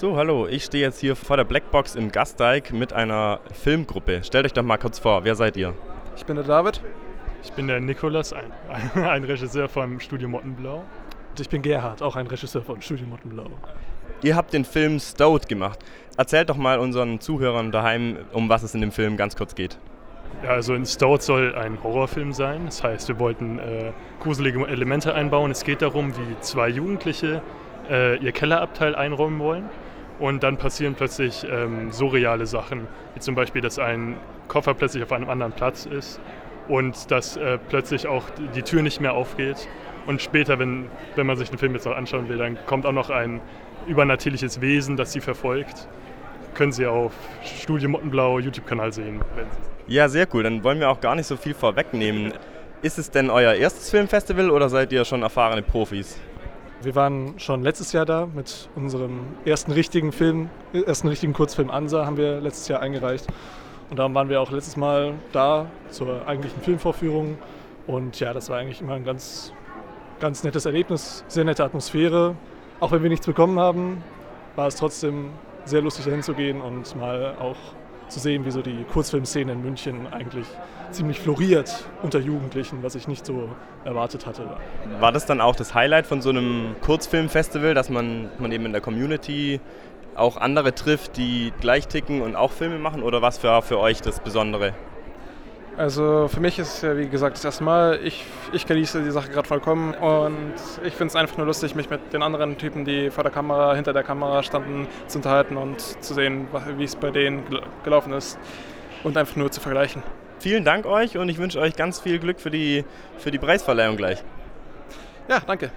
So, hallo, ich stehe jetzt hier vor der Blackbox im Gasteig mit einer Filmgruppe. Stellt euch doch mal kurz vor, wer seid ihr? Ich bin der David. Ich bin der Nikolas, ein, ein Regisseur vom Studio Mottenblau. Und ich bin Gerhard, auch ein Regisseur von Studio Mottenblau. Ihr habt den Film Stout gemacht. Erzählt doch mal unseren Zuhörern daheim, um was es in dem Film ganz kurz geht. Ja, also in Stout soll ein Horrorfilm sein. Das heißt, wir wollten äh, gruselige Elemente einbauen. Es geht darum, wie zwei Jugendliche äh, ihr Kellerabteil einräumen wollen. Und dann passieren plötzlich ähm, surreale Sachen, wie zum Beispiel, dass ein Koffer plötzlich auf einem anderen Platz ist und dass äh, plötzlich auch die Tür nicht mehr aufgeht. Und später, wenn, wenn man sich den Film jetzt noch anschauen will, dann kommt auch noch ein übernatürliches Wesen, das sie verfolgt. Können Sie auf Studio Mottenblau YouTube-Kanal sehen. Ja, sehr cool. Dann wollen wir auch gar nicht so viel vorwegnehmen. Ist es denn euer erstes Filmfestival oder seid ihr schon erfahrene Profis? Wir waren schon letztes Jahr da mit unserem ersten richtigen Film, ersten richtigen Kurzfilm Ansa haben wir letztes Jahr eingereicht. Und darum waren wir auch letztes Mal da zur eigentlichen Filmvorführung. Und ja, das war eigentlich immer ein ganz, ganz nettes Erlebnis, sehr nette Atmosphäre. Auch wenn wir nichts bekommen haben, war es trotzdem sehr lustig dahin zu gehen und mal auch zu sehen, wie so die Kurzfilmszene in München eigentlich ziemlich floriert unter Jugendlichen, was ich nicht so erwartet hatte. War das dann auch das Highlight von so einem Kurzfilmfestival, dass man, man eben in der Community auch andere trifft, die gleich ticken und auch Filme machen? Oder was war für euch das Besondere? Also für mich ist es ja wie gesagt das erste Mal. Ich, ich genieße die Sache gerade vollkommen und ich finde es einfach nur lustig, mich mit den anderen Typen, die vor der Kamera, hinter der Kamera standen, zu unterhalten und zu sehen, wie es bei denen gelaufen ist und einfach nur zu vergleichen. Vielen Dank euch und ich wünsche euch ganz viel Glück für die, für die Preisverleihung gleich. Ja, danke.